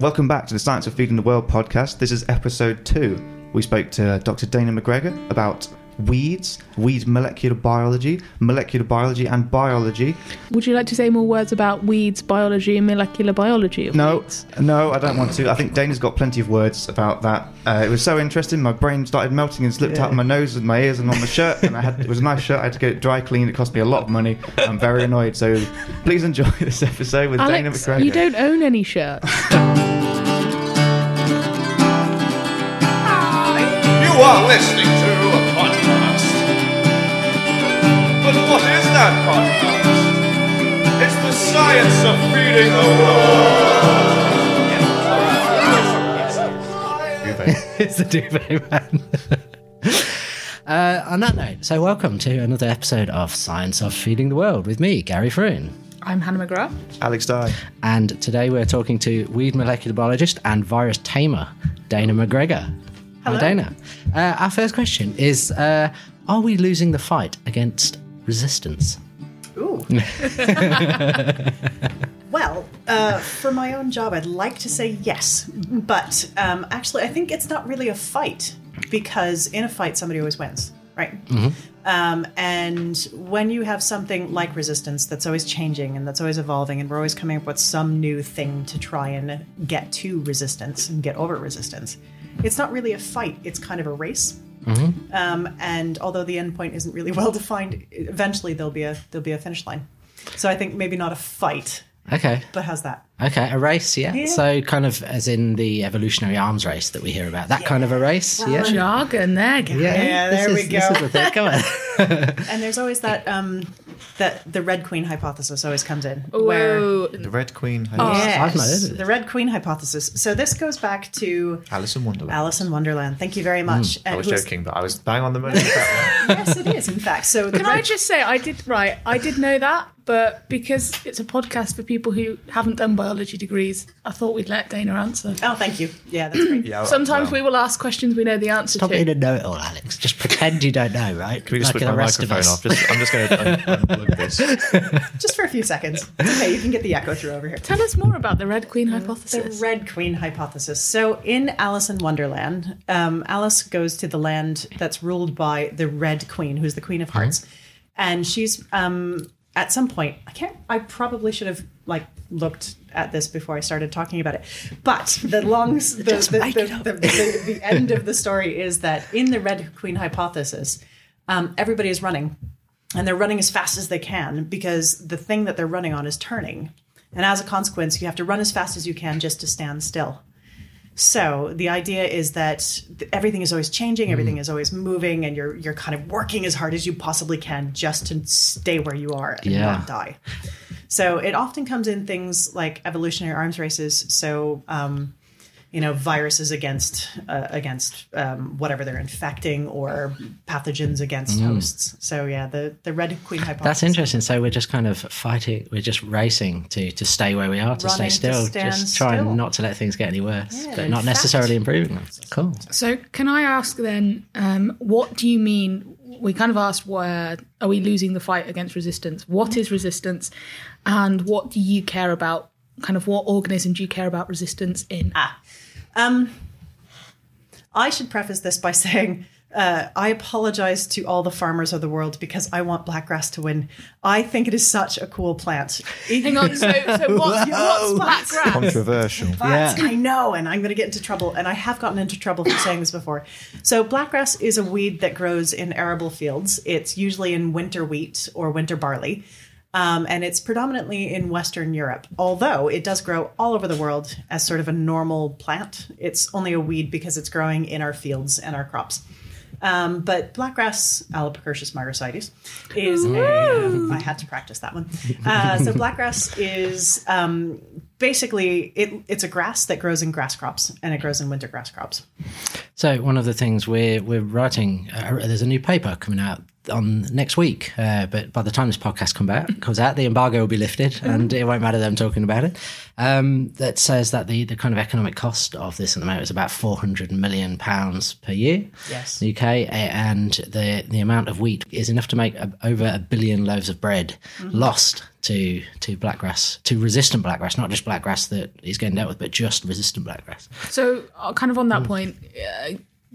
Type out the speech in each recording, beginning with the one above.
Welcome back to the Science of Feeding the World podcast. This is episode two. We spoke to uh, Dr. Dana McGregor about weeds, weed molecular biology, molecular biology, and biology. Would you like to say more words about weeds, biology, and molecular biology? No, weeds? no, I don't want to. I think Dana's got plenty of words about that. Uh, it was so interesting. My brain started melting and slipped out of my nose and my ears and on my shirt. And I had it was a nice shirt. I had to get it dry cleaned. It cost me a lot of money. I'm very annoyed. So please enjoy this episode with Dana Alex, McGregor. you don't own any shirts. You are listening that podcast? It's the science of feeding the world. it's the duvet man. uh, on that note, so welcome to another episode of Science of Feeding the World with me, Gary Froon. I'm Hannah McGrath. Alex Dye. And today we're talking to weed molecular biologist and virus tamer, Dana McGregor. Hello. Hi, Dana. Uh, our first question is uh, Are we losing the fight against resistance? Ooh. well, uh, for my own job, I'd like to say yes, but um, actually, I think it's not really a fight because in a fight, somebody always wins, right? Um, and when you have something like resistance that's always changing and that's always evolving, and we're always coming up with some new thing to try and get to resistance and get over resistance, it's not really a fight. It's kind of a race. Um, and although the endpoint isn't really well defined, eventually there'll be a there'll be a finish line. So I think maybe not a fight, Okay. but how's that? Okay, a race, yeah. Yeah. So, kind of as in the evolutionary arms race that we hear about, that kind of a race, yeah. Jargon there, Gary. Yeah, there this we is- This go. is the thing. Come on. And there's always that um, that the Red Queen hypothesis always comes in. Where Whoa. The Red Queen. yes, I've not heard of it. the Red Queen hypothesis. So this goes back to Alice in Wonderland. Alice in Wonderland. Thank you very much. Mm. Uh, I And was it was- joking, but I was bang on the money with that one. Yes, it is. In fact, so the Can I Red- just say, I did, right, I did know that, but because it's a podcast for people who haven't done biology degrees, I thought we'd let Dana answer. Oh, thank you. Yeah, that's great. Yeah, Sometimes well, we will ask questions we know the answer Stop to. being a know-it-all, Alex. Just pretend you don't know, right? Can we just like switch the my rest microphone us. off? Just, I'm just going to un- unplug this. Just for a few seconds. It's okay. You can get the echo through over here. Tell us more about the Red Queen hypothesis. The. Red Queen hypothesis. So, in Alice in Wonderland, um, Alice goes to the land that's ruled by the Red Queen, who's the Queen of Hearts, and she's um, at some point. I can't. I probably should have like looked at this before I started talking about it. But the long, the, the, make the, the, the, the end of the story is that in the Red Queen hypothesis, um, everybody is running, and they're running as fast as they can because the thing that they're running on is turning. And as a consequence, you have to run as fast as you can just to stand still. So the idea is that everything is always changing, everything is always moving, and you're you're kind of working as hard as you possibly can just to stay where you are and Yeah. not die. So it often comes in things like evolutionary arms races. So um, you know, viruses against uh, against um, whatever they're infecting, or pathogens against hosts. So yeah, the the red queen hypothesis. That's interesting. So we're just kind of fighting. We're just racing to to stay where we are, to Running stay still, stand just trying still. not to let things get any worse, Yeah, but in not fact- necessarily improving them. Cool. So, can I ask then, um, what do you mean? We kind of asked where are we losing the fight against resistance? What is resistance, and what do you care about? Kind of what organism do you care about resistance in? Um, I should preface this by saying uh, I apologize to all the farmers of the world because I want blackgrass to win. I think it is such a cool plant. Hang on. So, so what, what's black grass? Controversial. But Yeah. I know, and I'm going to get into trouble, and I have gotten into trouble for saying this before. So, blackgrass is a weed that grows in arable fields. It's usually in winter wheat or winter barley, um, and it's predominantly in Western Europe. Although it does grow all over the world as sort of a normal plant, it's only a weed because it's growing in our fields and our crops. Um, but blackgrass, Alopecertius myricides, is a, I had to practice that one. Uh, so blackgrass is um, basically it, it's a grass that grows in grass crops and it grows in winter grass crops. So one of the things we're we're writing, uh, there's a new paper coming out on next week. Uh, but by the time this podcast come out, comes out, the embargo will be lifted, and it won't matter them talking about it. Um, that says that the, the kind of economic cost of this at the moment is about four hundred million pounds per year. Yes. the UK, and the the amount of wheat is enough to make a, over a billion loaves of bread lost to to blackgrass, to resistant blackgrass, not just blackgrass that is getting dealt with, but just resistant blackgrass. So, uh, kind of on that point, uh,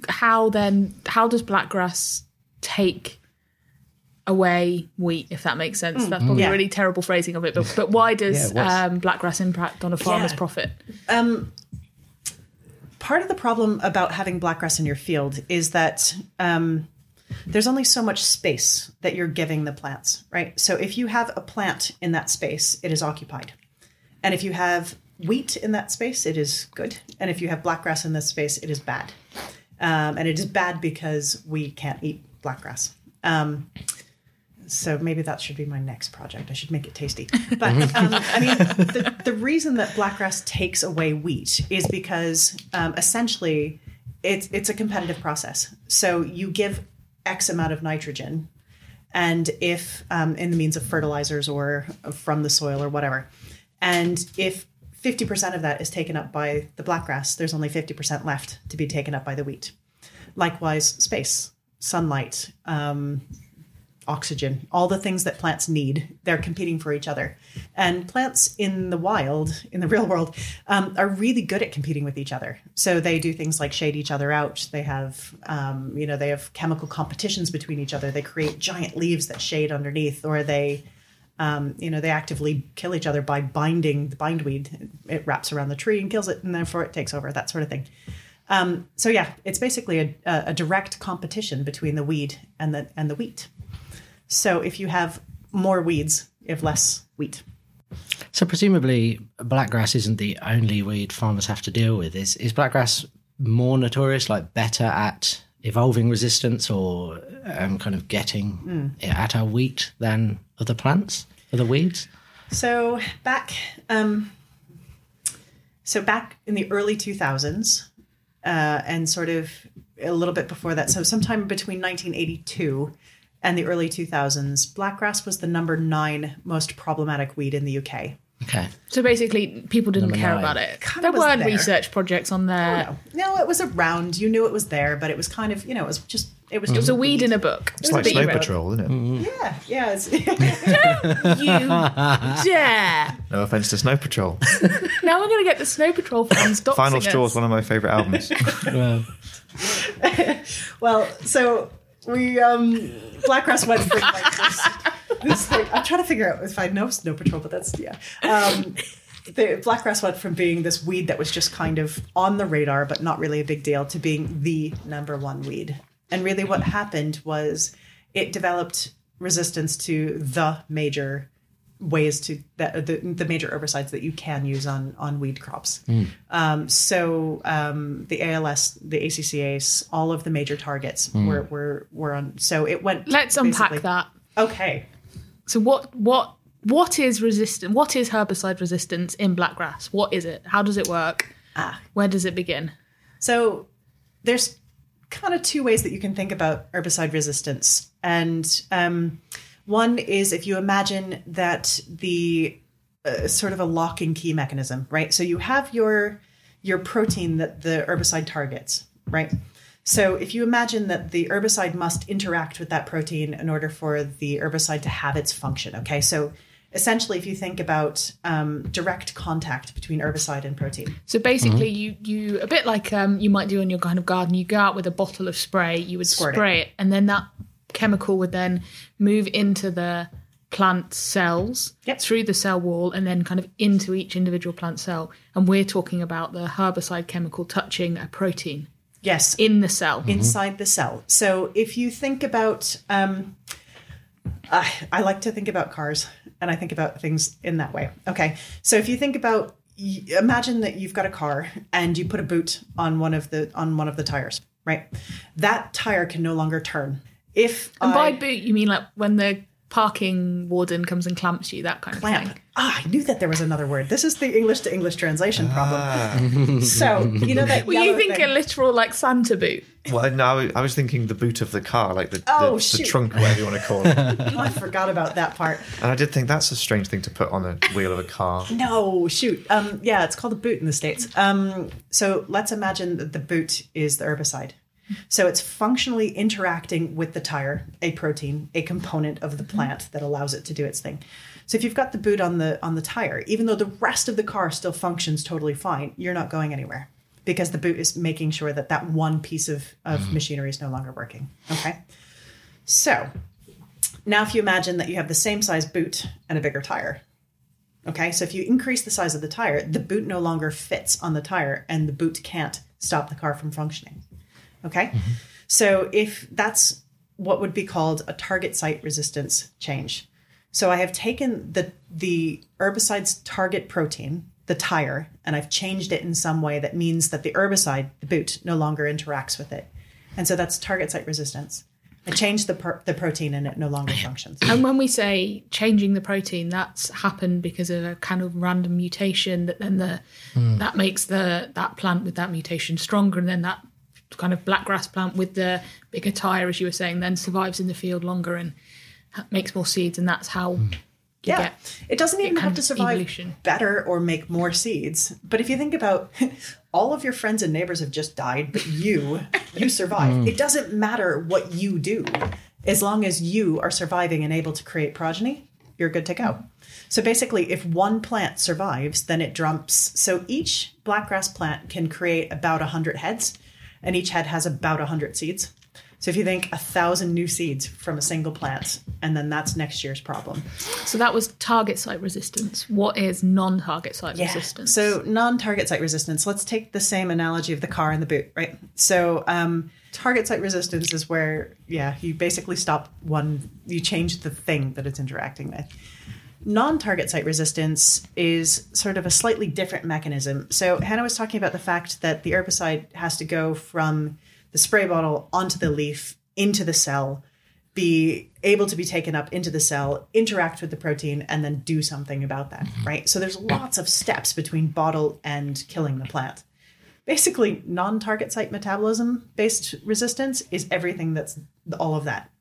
how then? How does blackgrass take away wheat? If that makes sense, that's probably Yeah. a really terrible phrasing of it. But but why does Yeah, um, blackgrass impact on a farmer's Yeah. profit? part of the problem about having blackgrass in your field is that um, there's only so much space that you're giving the plants, right? So if you have a plant in that space, it is occupied. And if you have wheat in that space, it is good. And if you have blackgrass in this space, it is bad. Um, and it is bad because we can't eat blackgrass. Um, so maybe that should be my next project. I should make it tasty. But um, I mean, the, the reason that blackgrass takes away wheat is because um, essentially it's it's a competitive process. So you give X amount of nitrogen, and if um, in the means of fertilizers or from the soil or whatever, and if 50% of that is taken up by the blackgrass, there's only 50% left to be taken up by the wheat. Likewise, space, sunlight, um, oxygen, all the things that plants need, they're competing for each other. And plants in the wild, in the real world, um, are really good at competing with each other. So they do things like shade each other out. They have, um, you know, they have chemical competitions between each other. They create giant leaves that shade underneath, or they, um, you know, they actively kill each other by binding the bindweed. It wraps around the tree and kills it, and therefore it takes over. That sort of thing. Um, so yeah, it's basically a, a, a direct competition between the weed and the and the wheat. So if you have more weeds, you have less wheat. So presumably, blackgrass isn't the only weed farmers have to deal with. Is is blackgrass more notorious, like better at evolving resistance or um, kind of getting at our wheat than other plants, other weeds? So back, um, so back in the early two thousands, uh, and sort of a little bit before that. So sometime between nineteen eighty two and the early two thousands, blackgrass was the number nine most problematic weed in the UK. Okay. So basically, people didn't Number care nine. about it. Kinda there was weren't there. research projects on there. Oh, no, no, it was around. You knew it was there, but it was kind of, you know, it was just, it was It was just a weed in a book. It's like But Snow Patrol, isn't it? Yeah, mm-hmm. yeah. It's, You dare! No offense to Snow Patrol. Now we're going to get the Snow Patrol fans. doxing Final us. Straw is one of my favourite albums. Well, so we um Blackgrass went from like this, this thing. I'm trying to figure out if I know Snow Patrol, but that's yeah. Um, the Blackgrass went from being this weed that was just kind of on the radar, but not really a big deal, to being the number one weed. And really, what happened was it developed resistance to the major ways to that the, the major herbicides that you can use on on weed crops. Um, so um, the ALS, the ACCAs, all of the major targets were, were were on. So it went. Let's unpack that. Okay. So what what what is resistant? What is herbicide resistance in blackgrass? What is it? How does it work? Ah. Where does it begin? So there's kind of two ways that you can think about herbicide resistance, and um, one is if you imagine that the uh, sort of a lock and key mechanism, right? So you have your your protein that the herbicide targets, right? So if you imagine that the herbicide must interact with that protein in order for the herbicide to have its function, okay? So essentially, if you think about um, direct contact between herbicide and protein, So basically, you you a bit like um, you might do in your kind of garden. You go out with a bottle of spray. You would Squirt it. spray it. and then that chemical would then move into the plant cells Yep. through the cell wall and then kind of into each individual plant cell. And we're talking about the herbicide chemical touching a protein yes, in the cell. inside the cell. So if you think about, um, I, I like to think about cars and I think about things in that way. Okay. So if you think about, imagine that you've got a car and you put a boot on one of the, on one of the tires, right? That tire can no longer turn. If and I, by boot, you mean like when the parking warden comes and clamps you, that kind of thing. Ah, I knew that there was another word. This is the English to English translation problem. so you know that. Were you yellow think thing? a literal like Santa boot? Well, no, I was thinking the boot of the car, like the, Oh, the, the trunk, whatever you want to call it. Oh, I forgot about that part. And I did think that's a strange thing to put on a wheel of a car. No, shoot. Um, yeah, it's called a boot in the states. Um, so let's imagine that the boot is the herbicide. So it's functionally interacting with the tire, a protein, a component of the mm-hmm. plant that allows it to do its thing. So if you've got the boot on the on the tire, even though the rest of the car still functions totally fine, you're not going anywhere because the boot is making sure that that one piece of, of mm-hmm. machinery is no longer working. Okay. So now if you imagine that you have the same size boot and a bigger tire, Okay, so if you increase the size of the tire, the boot no longer fits on the tire and the boot can't stop the car from functioning. Okay, mm-hmm. so if that's what would be called a target site resistance change. So I have taken the the herbicide's target protein, the tire, and I've changed it in some way that means that the herbicide, the boot, no longer interacts with it. And so that's target site resistance. I changed the, per- the protein and it no longer functions. And when we say changing the protein, that's happened because of a kind of random mutation that then the hmm. that makes the that plant with that mutation stronger, and then that kind of black grass plant with the bigger tire, as you were saying, then survives in the field longer and makes more seeds, and that's how hmm. you Yeah. get. It doesn't even have to survive evolution. better or make more seeds. But if you think about all of your friends and neighbors have just died, but you, you survived. Hmm. It doesn't matter what you do. As long as you are surviving and able to create progeny, you're good to go. Hmm. So basically, if one plant survives, then it jumps. So each blackgrass plant can create about 100 heads, and each head has about 100 seeds. So if you think a thousand new seeds from a single plant, and then that's next year's problem. So that was target site resistance. What is non-target site resistance? So non-target site resistance. Let's take the same analogy of the car and the boot, right? So um, target site resistance is where, yeah, you basically stop one, you change the thing that it's interacting with. Non-target site resistance is sort of a slightly different mechanism. So Hannah was talking about the fact that the herbicide has to go from the spray bottle onto the leaf into the cell be able to be taken up into the cell, interact with the protein, and then do something about that, mm-hmm. right? So there's lots of steps between bottle and killing the plant. Basically, non target site metabolism based resistance is everything that's all of that.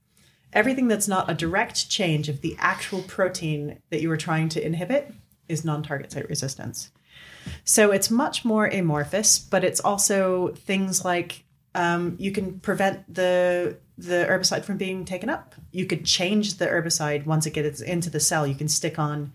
Everything that's not a direct change of the actual protein that you were trying to inhibit is non target site resistance. So it's much more amorphous, but it's also things like um, you can prevent the the herbicide from being taken up. You could change the herbicide once it gets into the cell. You can stick on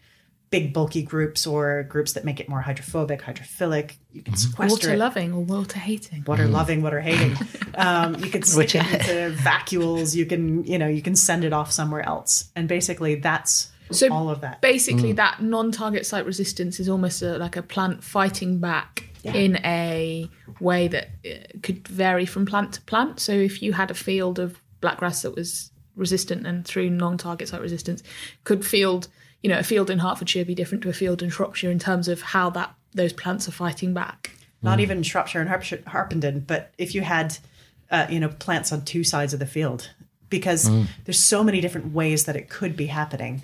big bulky groups or groups that make it more hydrophobic, hydrophilic. You can sequester water it. loving or water hating. Water loving, water hating. Um, you can stick Which- it into vacuoles. You can, you know, you can send it off somewhere else. And basically, that's So all of that. Basically, that non-target site resistance is almost a, like a plant fighting back in a way that uh, could vary from plant to plant. So if you had a field of blackgrass that was resistant and through non-target site resistance, could field you know a field in Hertfordshire be different to a field in Shropshire in terms of how that those plants are fighting back? not even Shropshire and Harpshire, Harpenden, but if you had, uh, you know, plants on two sides of the field, because there's so many different ways that it could be happening,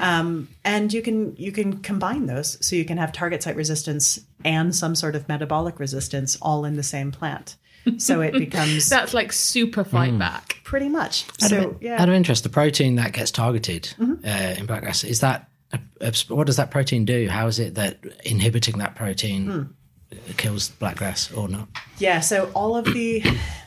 um, and you can you can combine those, so you can have target site resistance and some sort of metabolic resistance all in the same plant. So it becomes That's like super fight back. pretty much. Out, So of, yeah, out of interest, the protein that gets targeted uh, in blackgrass is that a, a, what does that protein do? How is it that inhibiting that protein kills blackgrass or not? Yeah, so all of the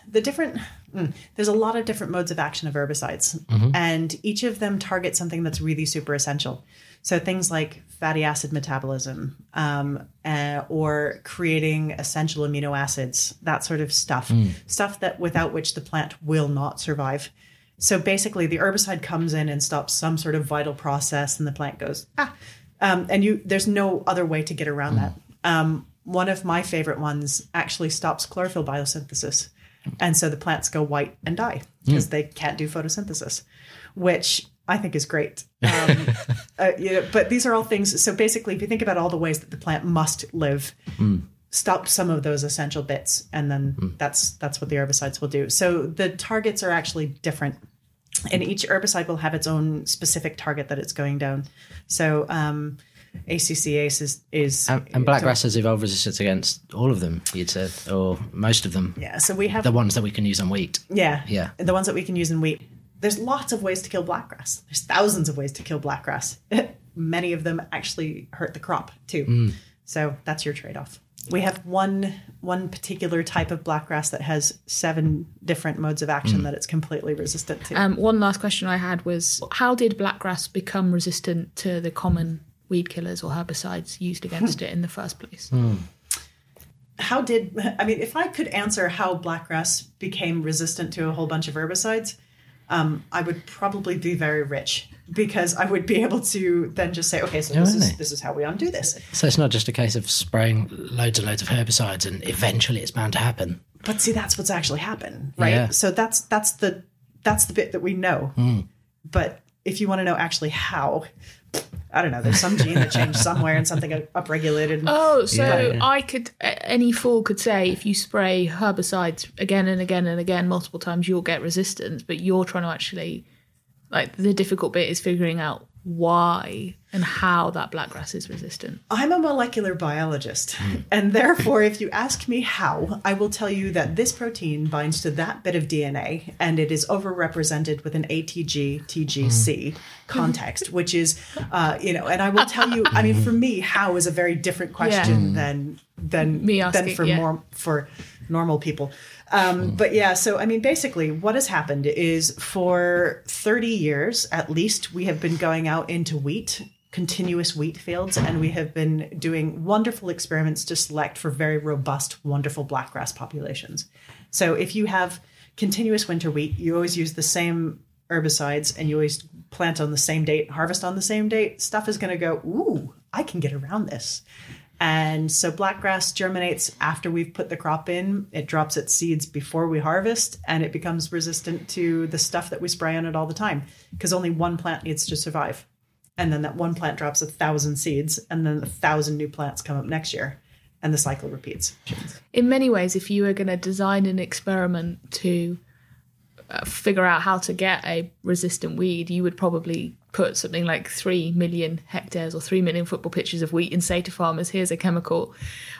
the different mm, there's a lot of different modes of action of herbicides, and each of them target something that's really super essential. So things like fatty acid metabolism, um, uh, or creating essential amino acids, that sort of stuff, stuff that without which the plant will not survive. So basically, the herbicide comes in and stops some sort of vital process, and the plant goes ah, um, and you there's no other way to get around that. Um, one of my favorite ones actually stops chlorophyll biosynthesis, and so the plants go white and die because they can't do photosynthesis, which I think is great. Um, uh, you know, but these are all things. So basically, if you think about all the ways that the plant must live, stop some of those essential bits, and then that's that's what the herbicides will do. So the targets are actually different and each herbicide will have its own specific target that it's going down. So um, ACCase is is And, and blackgrass has evolved resistance against all of them, you'd say, or most of them. Yeah, so we have The ones that we can use on wheat. Yeah. Yeah. The ones that we can use in wheat. There's lots of ways to kill blackgrass. There's thousands of ways to kill blackgrass. Many of them actually hurt the crop too. Hmm. So that's your trade-off. We have one one particular type of blackgrass that has seven different modes of action hmm. that it's completely resistant to. Um, one last question I had was how did blackgrass become resistant to the common weed killers or herbicides used against it in the first place? Hmm. how did I mean if I could answer how blackgrass became resistant to a whole bunch of herbicides, um, I would probably be very rich because I would be able to then just say, okay, so this is this is how we undo this. So it's not just a case of spraying loads and loads of herbicides and eventually it's bound to happen. But see, that's what's actually happened, right? Yeah. So that's that's the that's the bit that we know. But if you want to know actually how, I don't know. There's some gene that changed somewhere and something upregulated. Oh, so Yeah. I could any fool could say if you spray herbicides again and again and again multiple times, you'll get resistance. But you're trying to actually like the difficult bit is figuring out why and how that blackgrass is resistant. I'm a molecular biologist, hmm. and therefore, if you ask me how, I will tell you that this protein binds to that bit of DNA, and it is overrepresented with an ATG TGC hmm. context, which is, uh, you know, and I will tell you. I mean, hmm. for me, how is a very different question than than Me than for yeah. more for normal people. Um, but yeah, so I mean, basically, what has happened is for 30 years at least, we have been going out into wheat, continuous wheat fields, and we have been doing wonderful experiments to select for very robust, wonderful blackgrass populations. So if you have continuous winter wheat, you always use the same herbicides and you always plant on the same date, harvest on the same date, stuff is going to go, ooh, I can get around this. And so blackgrass germinates after we've put the crop in. It drops its seeds before we harvest and it becomes resistant to the stuff that we spray on it all the time because only one plant needs to survive. And then that one plant drops a thousand seeds and then a thousand new plants come up next year and the cycle repeats. In many ways, if you were going to design an experiment to figure out how to get a resistant weed, you would probably put something like 3 million hectares or 3 million football pitches of wheat and say to farmers, here's a chemical,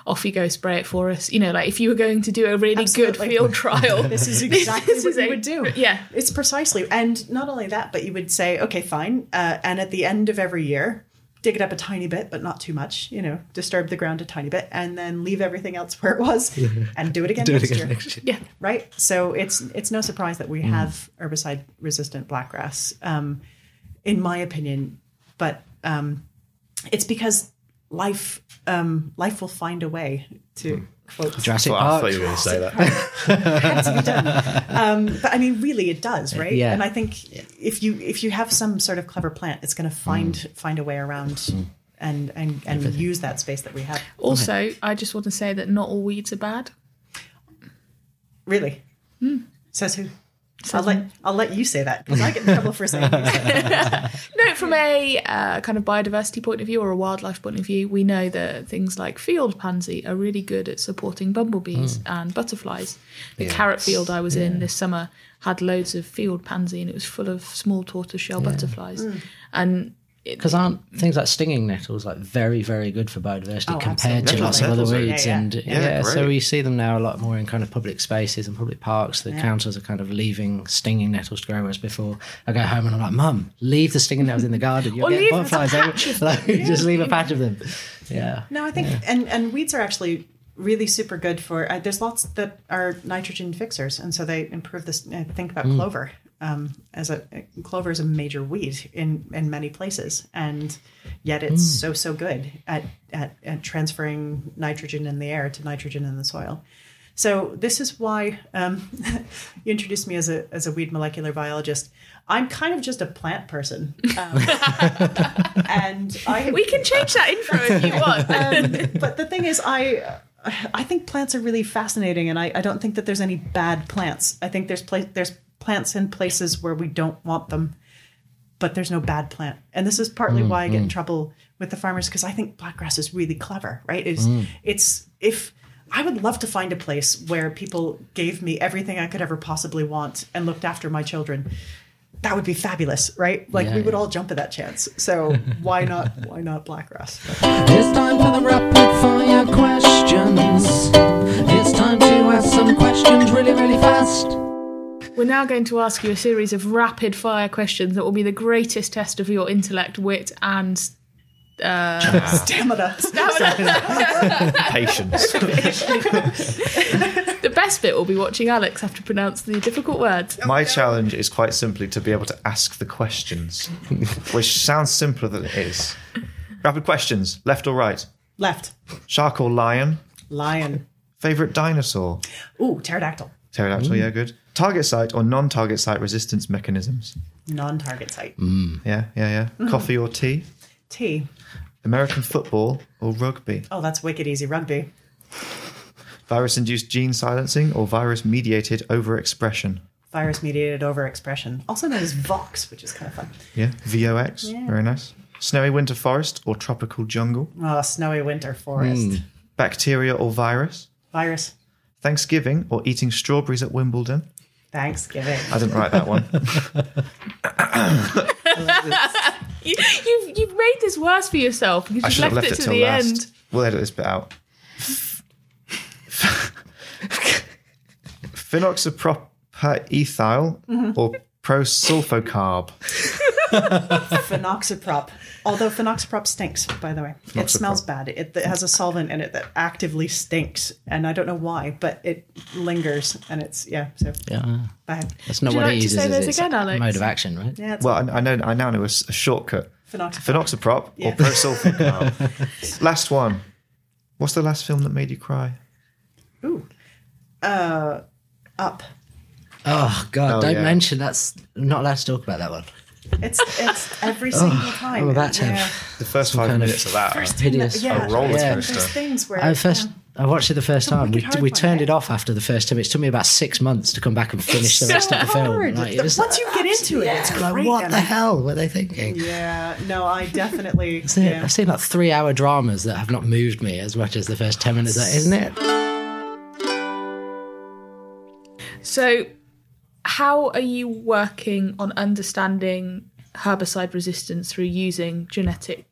off you go, spray it for us. You know, like if you were going to do a really Absolutely. good field trial, This is exactly this what is you a- would do. Yeah. It's precisely. And not only that, but you would say, okay, fine. Uh, and at the end of every year, dig it up a tiny bit, but not too much, you know, disturb the ground a tiny bit, and then leave everything else where it was and do it again, next, year. Yeah. Right? So it's it's no surprise that we have herbicide resistant blackgrass, um, in my opinion. But um, it's because life um, life will find a way to quote Jurassic Well, I Park. thought you were going to say that. had to be done. Um, but I mean, really, it does, right? Yeah. And I think if you if you have some sort of clever plant, it's going to find Mm. find a way around and and and use that space that we have. Also, I just want to say that not all weeds are bad. Really, says who? I'll let I'll let you say that because I get in trouble for saying these. No, from a uh, kind of biodiversity point of view or a wildlife point of view, we know that things like field pansy are really good at supporting bumblebees and butterflies. The carrot field I was in this summer had loads of field pansy and it was full of small tortoiseshell butterflies. And it, Because aren't things like stinging nettles like very, very good for biodiversity Oh, compared to absolutely. lots of other weeds? Yeah, yeah. And Yeah, yeah, so great. we see them now a lot more in kind of public spaces and public parks. The councils are kind of leaving stinging nettles to grow. Whereas before, I go home and I'm like, "Mum, leave the stinging nettles in the garden. You'll Or get butterflies. a every-" patch of like, just leave a patch of them. Yeah. No, I think and and weeds are actually really super good for. Uh, there's lots that are nitrogen fixers, and so they improve this. Uh, think about clover. Um, as a clover is a major weed in in many places, and yet it's so so good at, at at transferring nitrogen in the air to nitrogen in the soil. So this is why um, you introduced me as a as a weed molecular biologist. I'm kind of just a plant person, um, and I we can change that intro if you want. Um, but the thing is, I I think plants are really fascinating, and I, I don't think that there's any bad plants. I think there's pla- there's plants in places where we don't want them, but there's no bad plant. And this is partly why I get in mm-hmm. trouble with the farmers because I think blackgrass is really clever, right? It's mm. it's if I would love to find a place where people gave me everything I could ever possibly want and looked after my children. that would be fabulous, right? Like Yeah, we would yeah. all jump at that chance. So why not? Why not blackgrass? It's time for the rapid fire questions. It's time to ask some questions really, really fast. We're now going to ask you a series of rapid fire questions that will be the greatest test of your intellect, wit, and uh, Stamina. Patience. the best bit will be watching Alex have to pronounce the difficult words. My challenge is quite simply to be able to ask the questions, which sounds simpler than it is. Rapid questions: left or right? Left. Shark or lion? Lion. Favorite dinosaur? Ooh, pterodactyl. Pterodactyl. Yeah, good. Target site or non-target site resistance mechanisms? Non-target site. Mm. Yeah, yeah, yeah. Mm. Coffee or tea? Tea. American football or rugby? Oh, that's wicked easy. Rugby. Virus-induced gene silencing or virus-mediated overexpression? Virus-mediated overexpression, also known as VOX, which is kind of fun. Yeah. VOX. Very nice. Snowy winter forest or tropical jungle? Oh, snowy winter forest. Hmm. Bacteria or virus? Virus. Thanksgiving or eating strawberries at Wimbledon? Thanksgiving. I didn't write that one. You, you've, you've made this worse for yourself because I you've should have left, left it it to the last. end. We'll edit this bit out. Phenoxypropanethyl or mm-hmm. prosulfocarb. Phenoxyprop. Although phenoxyprop stinks, by the way. It smells bad. It, it has a solvent in it that actively stinks. And I don't know why, but it lingers. And it's, yeah, so Yeah. bad. That's not Would you what like it to uses say those its again, Alex? mode of action, right? Yeah, Well, I, I know. I now know a, s- a shortcut. phenoxyprop. Phenoxyprop Yeah. or prosulfocarb. last one. What's the last film that made you cry? Ooh. Uh, up. Oh God! Oh, don't yeah. mention that's I'm not allowed to talk about that one. It's it's every single oh, time. oh, that's a- yeah. The first five kind of minutes of that. are- Hideous. Yeah, A roller Yeah. coaster. There's things where I first I watched it the first time. We, we turned it off after the first time. It took me about six months to come back and finish the rest of the film. hard. Like, it was Once you get into it, it's like, what and the hell were they thinking? Yeah, no, I definitely. I've seen, yeah. I've seen like three hour dramas that have not moved me as much as the first 10 minutes, of that, isn't it? So, how are you working on understanding herbicide resistance through using genetic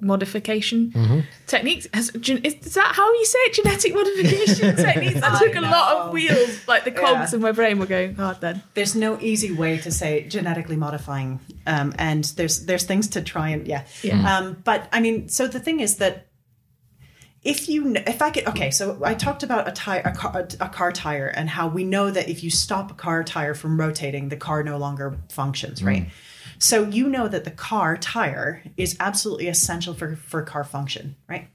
modification Mm-hmm. techniques? Has, is, is that how you say it? Genetic modification techniques? That I took a lot of wheels, like the cogs Yeah. in my brain were going hard then. there's no easy way to say genetically modifying, um, and there's there's things to try and yeah. Yeah. Um, but I mean, so the thing is that if you if I could okay, so I talked about a tire a car, a car tire and how we know that if you stop a car tire from rotating, the car no longer functions, right? Mm. So you know that the car tire is absolutely essential for for car function, right?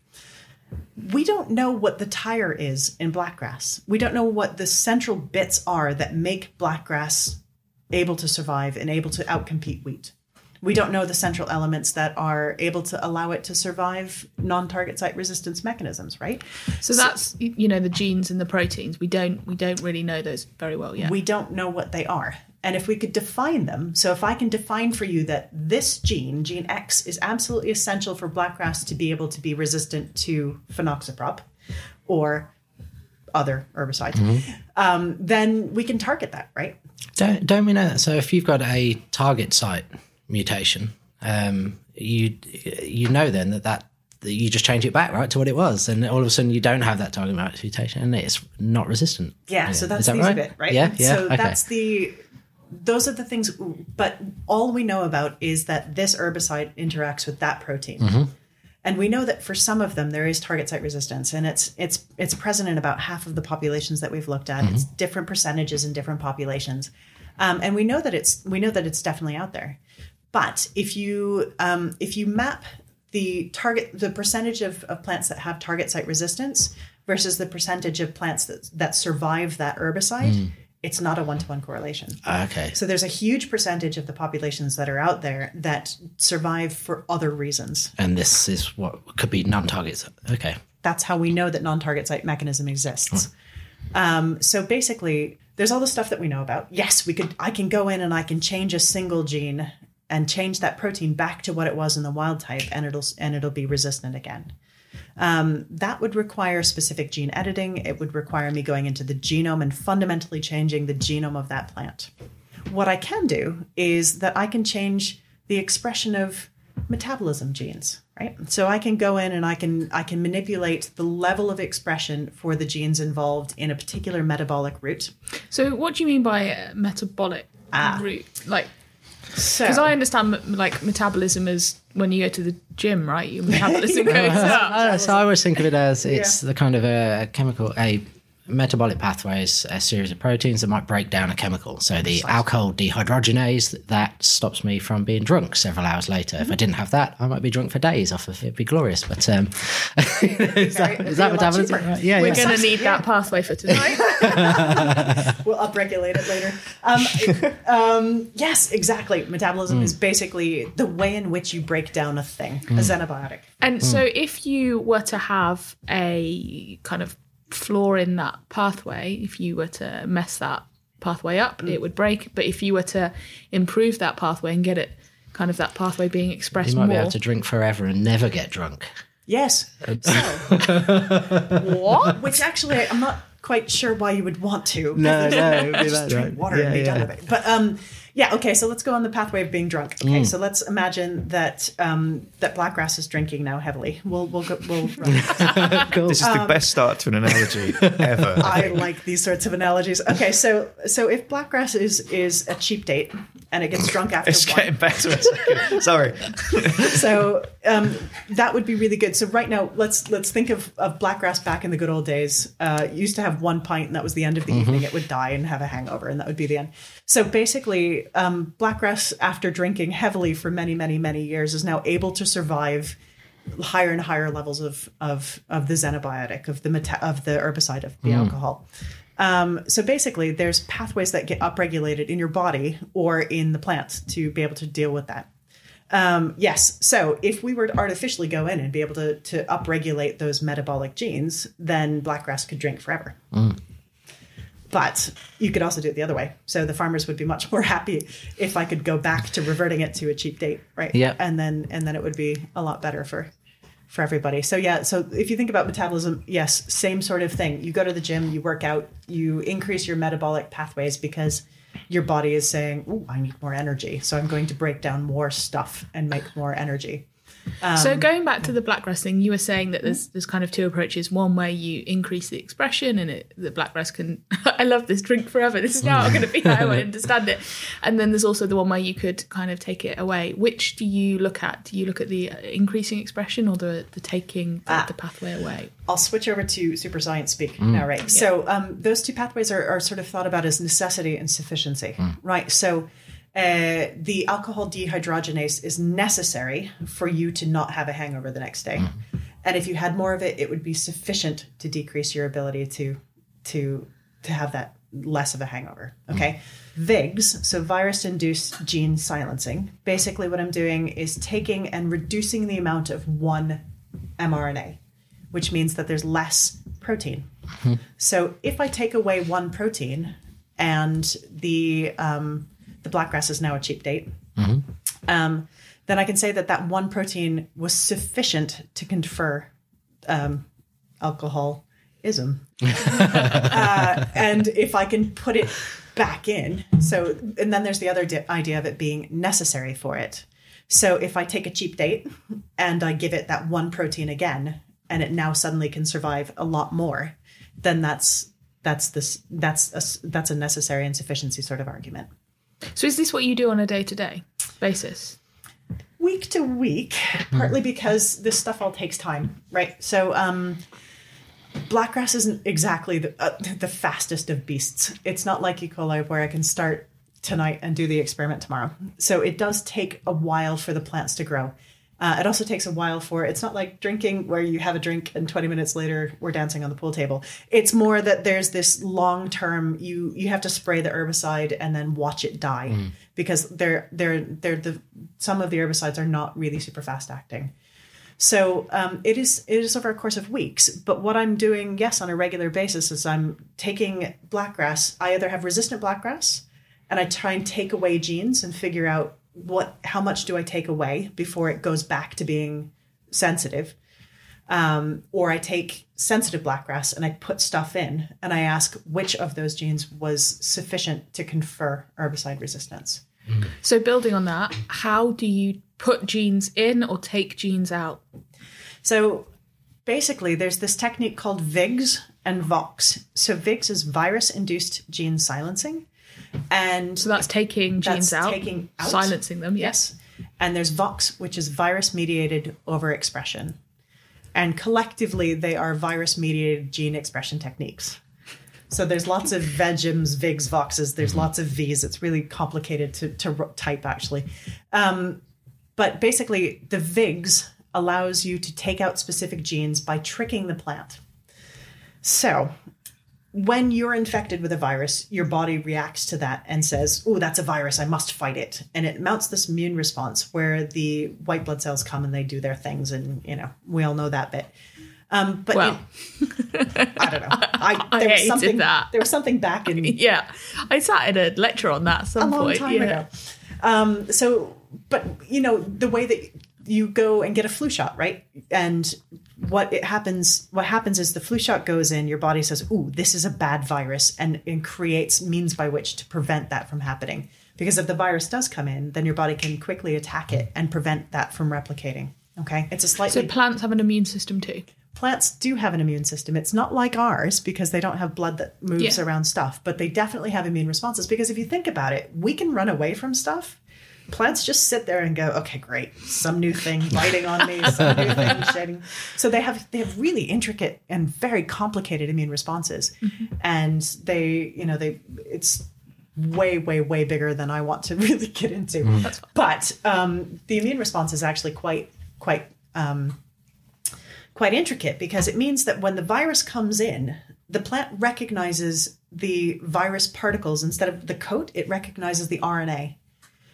we don't know what the tire is in blackgrass. We don't know what the central bits are that make blackgrass able to survive and able to outcompete wheat. We don't know the central elements that are able to allow it to survive non-target site resistance mechanisms, right? So that's y- you know the genes and the proteins. We don't we don't really know those very well yet. We don't know what they are. And if we could define them, so if I can define for you that this gene, gene X, is absolutely essential for blackgrass to be able to be resistant to phenoxyprop or other herbicides, um, then we can target that, right? Don't, don't we know that? So if you've got a target site mutation, um, you you know then that, that that you just change it back right to what it was, and all of a sudden you don't have that target mutation, and it's not resistant. Yeah, so that's that right? bit, right? Yeah, yeah. So okay. that's the those are the things but all we know about is that this herbicide interacts with that protein. Mm-hmm. And we know that for some of them there is target site resistance and it's it's it's present in about half of the populations that we've looked at. It's Mm-hmm. different percentages in different populations. Um, and we know that it's we know that it's definitely out there. But if you um, if you map the target the percentage of, of plants that have target site resistance versus the percentage of plants that that survive that herbicide, it's not a one to one correlation. okay. So there's a huge percentage of the populations that are out there that survive for other reasons. And this is what could be non-targets. Okay. That's how we know that non-target site mechanism exists. Um, so basically, there's all the stuff that we know about. Yes, we could. I can go in and I can change a single gene and change that protein back to what it was in the wild type, and it'll and it'll be resistant again. Um, that would require specific gene editing. It would require me going into the genome and fundamentally changing the genome of that plant. what I can do is that I can change the expression of metabolism genes, right? So I can go in and I can I can manipulate the level of expression for the genes involved in a particular metabolic route. So, what do you mean by uh, metabolic Ah. route? Like, So because I understand like metabolism is when you go to the gym, right? Your metabolism goes up. Uh, so I always think of it as it's the kind of a chemical, a metabolic pathways is a series of proteins that might break down a chemical. So the alcohol dehydrogenase that stops me from being drunk several hours later. If I didn't have that, I might be drunk for days off of it. It'd be glorious. But um, is that, It'd is be a that lot metabolism? Right? Yeah, We're yeah. going to need that pathway for tonight. we'll upregulate it later. Um, um, yes, exactly. Metabolism is basically the way in which you break down a thing, a xenobiotic. And so, if you were to have a kind of flaw in that pathway, if you were to mess that pathway up, it would break. But if you were to improve that pathway and get it kind of that pathway being expressed You might more, be able to drink forever and never get drunk. Yes. So, what? which actually, I'm not quite sure why you would want to. No, no, it would be just that, drink right. water Yeah, and be done with it. But um, yeah, okay. So let's go on the pathway of being drunk. Okay, so let's imagine that um, that Blackgrass is drinking now heavily. We'll we'll go. We'll. This is the best start to an analogy ever. I like these sorts of analogies. Okay, so so if Blackgrass is is a cheap date and it gets drunk after It's one, getting better. a second. Sorry. so um, that would be really good. So right now, let's let's think of, of blackgrass back in the good old days. Uh, used to have one pint, and that was the end of the evening. It would die and have a hangover, and that would be the end. So basically, um, blackgrass, after drinking heavily for many, many, many years, is now able to survive higher and higher levels of of of the xenobiotic of the meta- of the herbicide of the alcohol. Um, so basically, there's pathways that get upregulated in your body or in the plant to be able to deal with that. Um, yes. So if we were to artificially go in and be able to to upregulate those metabolic genes, then blackgrass could drink forever. But you could also do it the other way. So the farmers would be much more happy if I could go back to reverting it to a cheap date, right? Yeah. And then and then it would be a lot better for for everybody. So yeah, so if you think about metabolism, yes, same sort of thing. You go to the gym, you work out, you increase your metabolic pathways because your body is saying, "Ooh, I need more energy, so I'm going to break down more stuff and make more energy." So going back to the blackgrass thing, you were saying that there's there's kind of two approaches. One where you increase the expression and it the blackgrass can I love this drink forever. This is how I'm gonna be how I understand it. And then there's also the one where you could kind of take it away. Which do you look at? Do you look at the uh, increasing expression or the the taking the, the pathway away? I'll switch over to super science speak now, right? So um, those two pathways are, are sort of thought about as necessity and sufficiency, right? So uh, the alcohol dehydrogenase is necessary for you to not have a hangover the next day, and if you had more of it, it would be sufficient to decrease your ability to to to have that less of a hangover. Okay. VIGs, so virus induced gene silencing. Basically, what I'm doing is taking and reducing the amount of one mRNA, which means that there's less protein. So if I take away one protein and the um, the blackgrass is now a cheap date, um, then I can say that that one protein was sufficient to confer um, alcoholism. uh, and if I can put it back in, so and then there's the other di- idea of it being necessary for it. So if I take a cheap date and I give it that one protein again, and it now suddenly can survive a lot more, then that's that's this that's a, that's a necessary insufficiency sort of argument. So is this what you do on a day to day basis? week to week, partly because this stuff all takes time, right? So, um, blackgrass isn't exactly the, uh, the fastest of beasts. It's not like E. coli where I can start tonight and do the experiment tomorrow. So it does take a while for the plants to grow. Uh, it also takes a while for it's not like drinking where you have a drink and 20 minutes later we're dancing on the pool table it's more that there's this long term you you have to spray the herbicide and then watch it die because they're they're they're the some of the herbicides are not really super fast acting so um, it is it is over a course of weeks. But what I'm doing, yes, on a regular basis, is I'm taking blackgrass. I either have resistant blackgrass, and I try and take away genes and figure out what how much do I take away before it goes back to being sensitive. Um, or I take sensitive blackgrass and I put stuff in and I ask which of those genes was sufficient to confer herbicide resistance. So building on that, how do you put genes in or take genes out? So basically, there's this technique called VIGS and VOX. So VIGS is virus induced gene silencing. And So that's taking genes That's out, taking out. silencing them. Yes. Yes. And there's VOX, which is virus mediated overexpression. And collectively, they are virus mediated gene expression techniques. So there's lots of VEGMs, VIGs, VOXes. There's lots of Vs. It's really complicated to, to type, actually. Um, but basically, the VIGs allows you to take out specific genes by tricking the plant. So when you're infected with a virus, your body reacts to that and says, Oh, that's a virus. I must fight it. And it mounts this immune response where the white blood cells come and they do their things. And, you know, we all know that bit. Um, but Well. it- I don't know. I, I there was hated something that. There was something back in Yeah. I sat in a lecture on that some a long point. time yeah. ago. Um, so, but you know, the way that you go and get a flu shot, right? And what it happens, what happens is the flu shot goes in, your body says, "Ooh, this is a bad virus," and, and creates means by which to prevent that from happening. Because if the virus does come in, then your body can quickly attack it and prevent that from replicating. Okay, it's a slightly So plants have an immune system too. plants do have an immune system. It's not like ours because they don't have blood that moves Yeah. around stuff, but they definitely have immune responses because if you think about it, we can run away from stuff. Plants just sit there and go, okay, great, some new thing biting on me, some new thing shedding. So they have they have really intricate and very complicated immune responses, and they you know they it's way way way bigger than I want to really get into. But um, the immune response is actually quite quite um, quite intricate because it means that when the virus comes in, the plant recognizes the virus particles instead of the coat, it recognizes the RNA.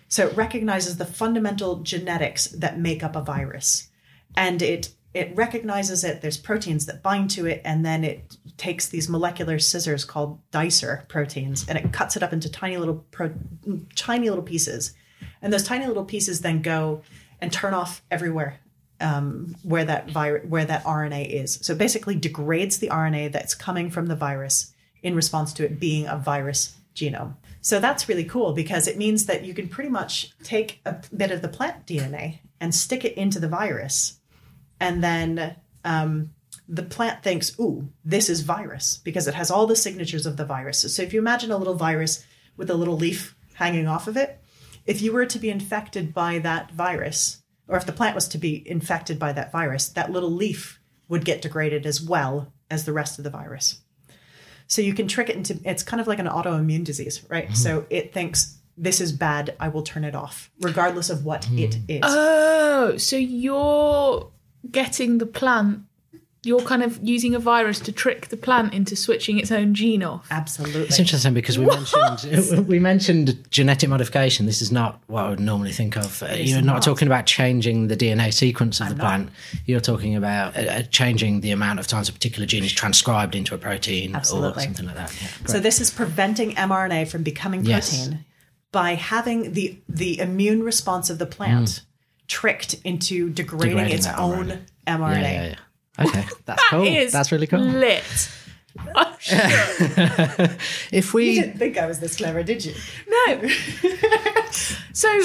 So it recognizes the fundamental genetics that make up a virus. And it it recognizes it, there's proteins that bind to it, and then it takes these molecular scissors called dicer proteins and it cuts it up into tiny little pro, tiny little pieces. And those tiny little pieces then go and turn off everywhere um, where that vir- where that RNA is. So it basically degrades the RNA that's coming from the virus in response to it being a virus genome. So that's really cool because it means that you can pretty much take a bit of the plant DNA and stick it into the virus, and then um, the plant thinks, "Ooh, this is virus," because it has all the signatures of the virus. So if you imagine a little virus with a little leaf hanging off of it, if you were to be infected by that virus, or if the plant was to be infected by that virus, that little leaf would get degraded as well as the rest of the virus. So you can trick it into it's kind of like an autoimmune disease, right? So mm-hmm. it thinks this is bad, I will turn it off, regardless of what it mm-hmm. is. Oh, so you're getting the plant, you're kind of using a virus to trick the plant into switching its own gene off. Absolutely. It's interesting because we mentioned we mentioned genetic modification. This is not what I would normally think of. Uh, You're not, not. talking about changing the DNA sequence of the plant. You're talking about uh, uh, changing the amount of times a particular gene is transcribed into a protein or something like that. Yeah, So this is preventing mRNA from becoming Yes. protein by having the the immune response of the plant tricked into degrading, Mm. Degrading its own RNA. mRNA. yeah, yeah, yeah. Okay, that's cool. Is That's really cool. Lit. Oh, shit. If You we didn't think I was this clever, did you? no. So,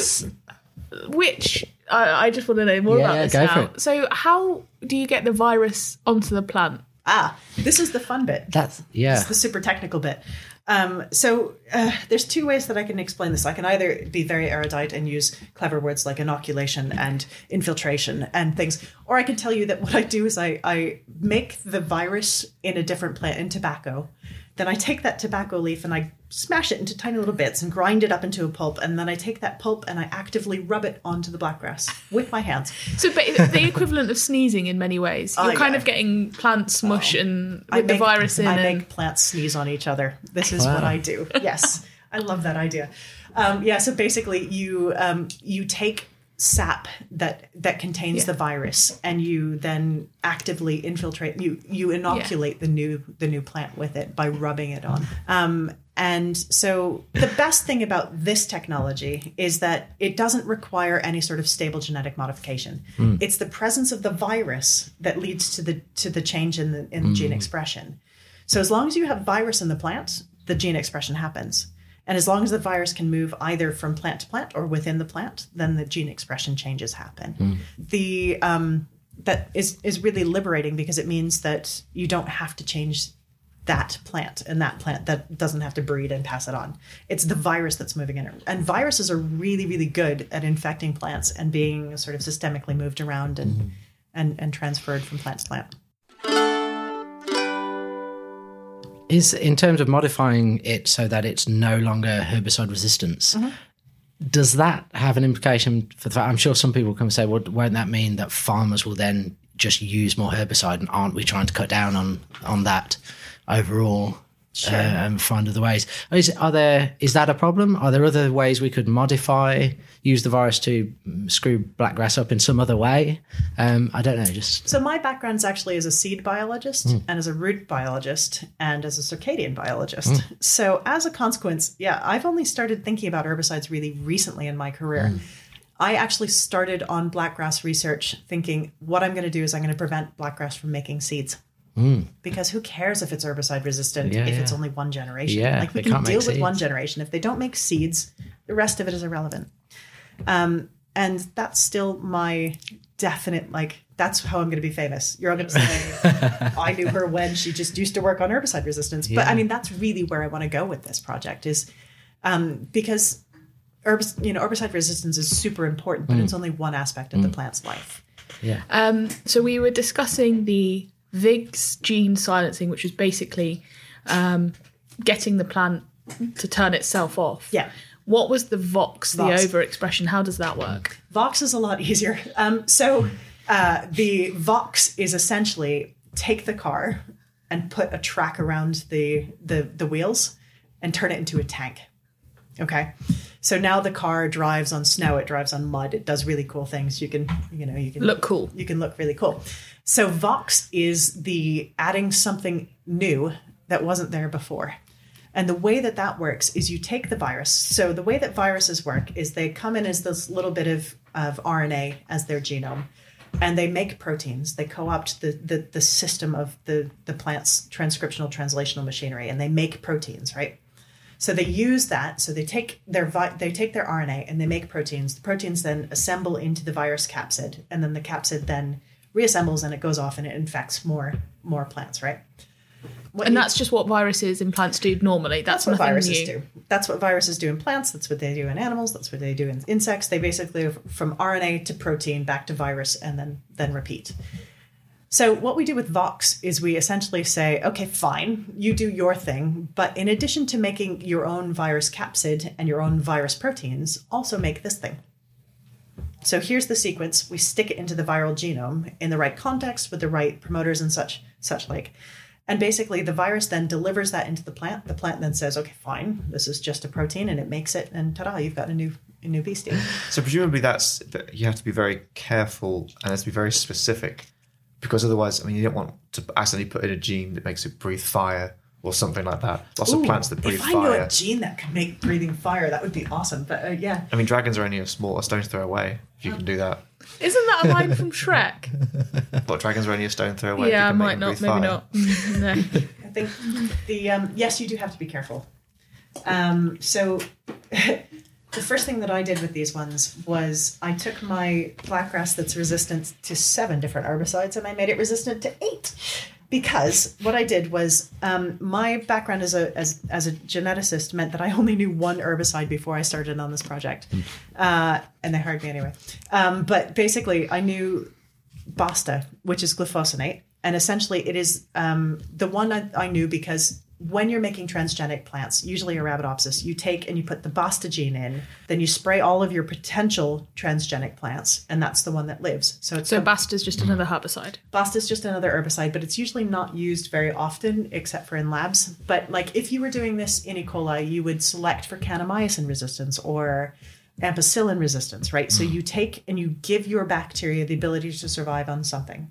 which I, I just want to know more Yeah, about this go for now. it. So, how do you get the virus onto the plant? Ah, this is the fun bit. that's yeah. It's the super technical bit. Um, so uh, there's two ways that I can explain this. I can either be very erudite and use clever words like inoculation and infiltration and things, or I can tell you that what I do is I, I make the virus in a different plant in tobacco. Then I take that tobacco leaf and I smash it into tiny little bits and grind it up into a pulp. And then I take that pulp and I actively rub it onto the blackgrass with my hands. So, but the equivalent of sneezing in many ways. You're Oh, kind yeah. of getting plant smush and with I the make, virus in. I and, make plants sneeze on each other. This is what I do. Yes, I love that idea. Um, yeah, so basically, you um, you take sap that that contains Yeah. the virus, and you then actively infiltrate. You you inoculate the new the new plant with it by rubbing it on. Um, And so the best thing about this technology is that it doesn't require any sort of stable genetic modification. It's the presence of the virus that leads to the to the change in the in gene expression. So as long as you have virus in the plant, the gene expression happens. And as long as the virus can move either from plant to plant or within the plant, then the gene expression changes happen. The um, that is is really liberating because it means that you don't have to change that plant and that plant that doesn't have to breed and pass it on. It's the virus that's moving in it. And viruses are really, really good at infecting plants and being sort of systemically moved around and and, and transferred from plant to plant. Is in terms of modifying it so that it's no longer herbicide resistance. Uh-huh. Does that have an implication for the fact? I'm sure some people can say, "Well, won't that mean that farmers will then just use more herbicide? And aren't we trying to cut down on on that overall uh, and find other ways? Is are there is that a problem? Are there other ways we could modify, use the virus to mm, screw blackgrass up in some other way? Um, I don't know. Just So my background is actually as a seed biologist and as a root biologist and as a circadian biologist. So as a consequence, yeah, I've only started thinking about herbicides really recently in my career. I actually started on blackgrass research thinking what I'm going to do is I'm going to prevent blackgrass from making seeds. Because who cares if it's herbicide resistant Yeah, if it's only one generation? Yeah, like we can deal with one generation. If they don't make seeds, the rest of it is irrelevant. Um, and that's still my definite like that's how I'm going to be famous. You're all going to say I knew her when she just used to work on herbicide resistance. But I mean that's really where I want to go with this project is um, because herbs, you know, herbicide resistance is super important, but it's only one aspect of the plant's life. yeah, Um, so we were discussing the VIGS gene silencing, which is basically um, getting the plant to turn itself off. Yeah. What was the VOX, the overexpression? How does that work? Vox is a lot easier. Um, so uh, the Vox is essentially take the car and put a track around the, the the wheels and turn it into a tank. Okay. So now the car drives on snow, it drives on mud, it does really cool things. You can, you know, you can Look cool. You can look really cool. So Vox is the adding something new that wasn't there before. And the way that that works is you take the virus. So the way that viruses work is they come in as this little bit of, of RNA as their genome, and they make proteins. They co-opt the, the, the system of the, the plant's transcriptional translational machinery, and they make proteins, right? So they use that. So they take their vi- they take their RNA and they make proteins. The proteins then assemble into the virus capsid, and then the capsid then reassembles and it goes off and it infects more more plants, right? What And you- that's just what viruses in plants do normally. That's, that's what viruses new. do. That's what viruses do in plants. That's what they do in animals. That's what they do in insects. They basically from RNA to protein back to virus and then then repeat. So what we do with Vox is we essentially say, okay, fine, you do your thing, but in addition to making your own virus capsid and your own virus proteins, also make this thing. So here's the sequence. We stick it into the viral genome in the right context with the right promoters and such such like. And basically the virus then delivers that into the plant. The plant then says, okay, fine, this is just a protein and it makes it and ta-da, you've got a new a new beastie. So presumably that's that you have to be very careful and has to be very specific because otherwise, I mean, you don't want to accidentally put in a gene that makes it breathe fire or something like that. Lots of plants that breathe fire. if I knew a gene that could make breathing fire, that would be awesome. But uh, yeah, I mean, dragons are only a small a stone's throw away if you can do that. Isn't that a line from Shrek? But dragons are only a stone throw away. if you yeah, can make might them not, maybe fire. not. No. I think the um, yes, you do have to be careful. Um, so the first thing that I did with these ones was I took my blackgrass that's resistant to seven different herbicides and I made it resistant to eight. Because what I did was um, my background as a as, as a geneticist meant that I only knew one herbicide before I started on this project, uh, and they hired me anyway. Um, but basically, I knew Basta, which is glyphosate, And essentially, it is um, the one I, I knew because when you're making transgenic plants, usually Arabidopsis, you take and you put the Basta gene in, then you spray all of your potential transgenic plants, and that's the one that lives. So it's So a, Basta's just another herbicide. Basta is just another herbicide, but it's usually not used very often except for in labs. But like if you were doing this in E. coli, you would select for kanamycin resistance or ampicillin resistance, right? So mm. you take and you give your bacteria the ability to survive on something.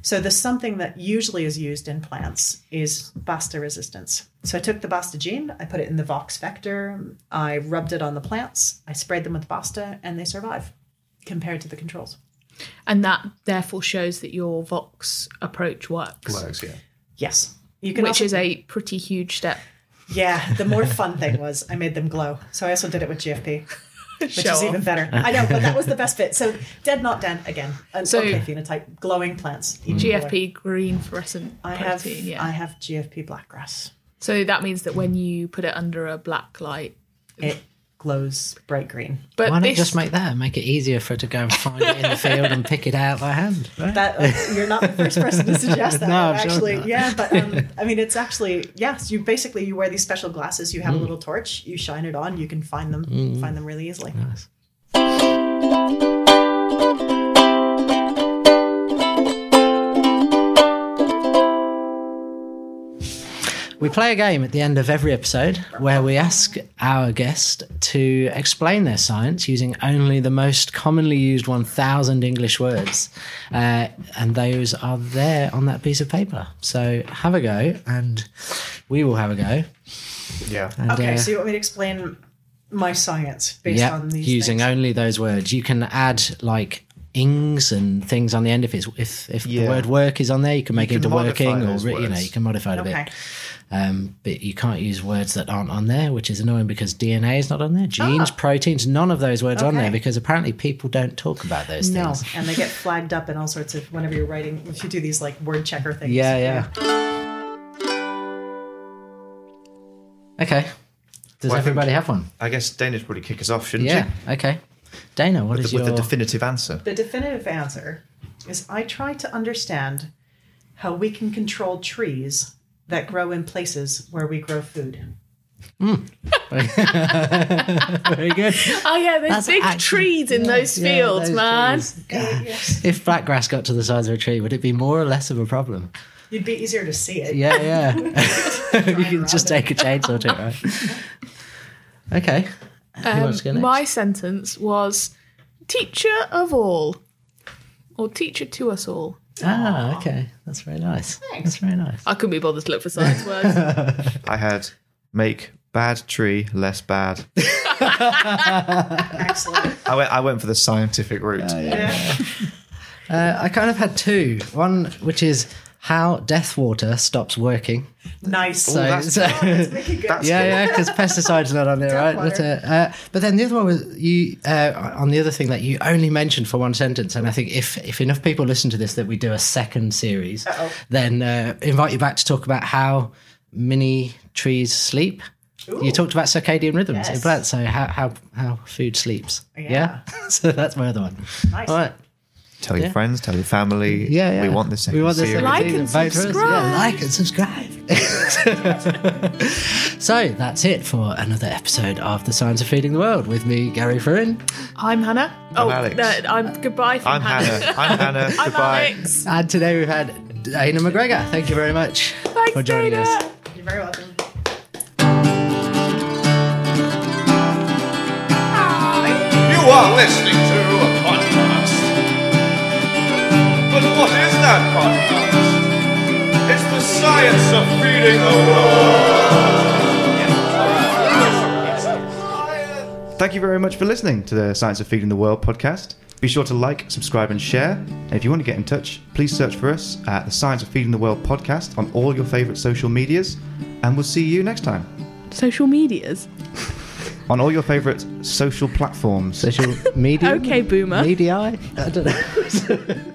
So the something that usually is used in plants is Basta resistance. So I took the Basta gene, I put it in the Vox vector, I rubbed it on the plants, I sprayed them with Basta, and they survive compared to the controls. And that therefore shows that your Vox approach works, Works, yeah. Yes. You can which also- is a pretty huge step. Yeah, the more fun thing was I made them glow. So I also did it with GFP, which Show is off. even better. I know, but that was the best bit. So dead, not dead again. An So- okay phenotype, glowing plants. GFP green fluorescent I have protein. yeah. I have GFP blackgrass. so that means that when you put it under a black light, It glows bright green. but Why not this, just make that? Make it easier for it to go and find it in the field and pick it out by hand. Right? That uh, you're not the first person to suggest that. No, I'm sure actually, not. yeah, but um, I mean, it's actually yes. You basically you wear these special glasses. You Mm. have a little torch. You shine it on. You can find them. Find them really easily. We play a game at the end of every episode where we ask our guest to explain their science using only the most commonly used 1,000 English words. Uh, and those are there on that piece of paper. So have a go, and we will have a go. Yeah. And, Okay, uh, so you want me to explain my science based yeah, on these using things? only those words. You can add like ings and things on the end if it's if if Yeah. the word work is on there you can make You it into working or those you know you can modify it a bit um, but you can't use words that aren't on there which is annoying because dna is not on there genes Ah. proteins none of those words are on there because apparently people don't talk about those No, things and they get flagged up in all sorts of whenever you're writing. If you do these like word checker things. yeah yeah okay does Well, I think- everybody have one I guess Dana should probably kick us off, shouldn't yeah she? okay dana what With, is the, with your the definitive answer. The definitive answer is I try to understand how we can control trees that grow in places where we grow food. Hmm. very good oh yeah, there's That's big actually- trees in those Yeah, fields, those man. trees. God. If blackgrass got to the size of a tree, would it be more or less of a problem? You'd be easier to see it. Yeah, yeah. you can just take a chainsaw to it, right? Okay. Who Um, wants to go next? my sentence was teacher of all, or teacher to us all. Ah, okay. That's very nice. That's very nice. I couldn't be bothered to look for science words. I had make bad tree less bad. Excellent. I went. I went for the scientific route. Yeah. Uh, I kind of had two. One, which is how death water stops working. Nice. So, that's- so- Make. That's yeah, yeah, because pesticides are not on there, right? But, uh, uh, but then the other one was you uh, on the other thing that you only mentioned for one sentence, and I think if if enough people listen to this, that we do a second series, Uh-oh. then uh, invite you back to talk about how mini trees sleep. You talked about circadian rhythms in Yes. plants, so how how how food sleeps. Yeah. so that's my other one. Nice. All right. Tell your Yeah. friends. Tell your family. Yeah, yeah. We want this. Second We want this series. Like season. and Vote for us. subscribe. Yeah, like and subscribe. so that's it for another episode of The Science of Feeding the World with me, Gary Furin. I'm Hannah. oh, Alex. no, I'm goodbye. From I'm Hannah. I'm Hannah. I'm Goodbye. Alex. And today we've had Dana McGregor. Thank you very much Thanks, for joining Dana. us. You're very welcome. You are listening to But what is that podcast? It's the science of feeding the world. Thank you very much for listening to the Science of Feeding the World podcast. Be sure to like, subscribe, and share. And if you want to get in touch, please search for us at the Science of Feeding the World podcast on all your favorite social medias. And we'll see you next time Social medias. on all your favorite social platforms. Social media. Okay, boomer. Media. I don't know.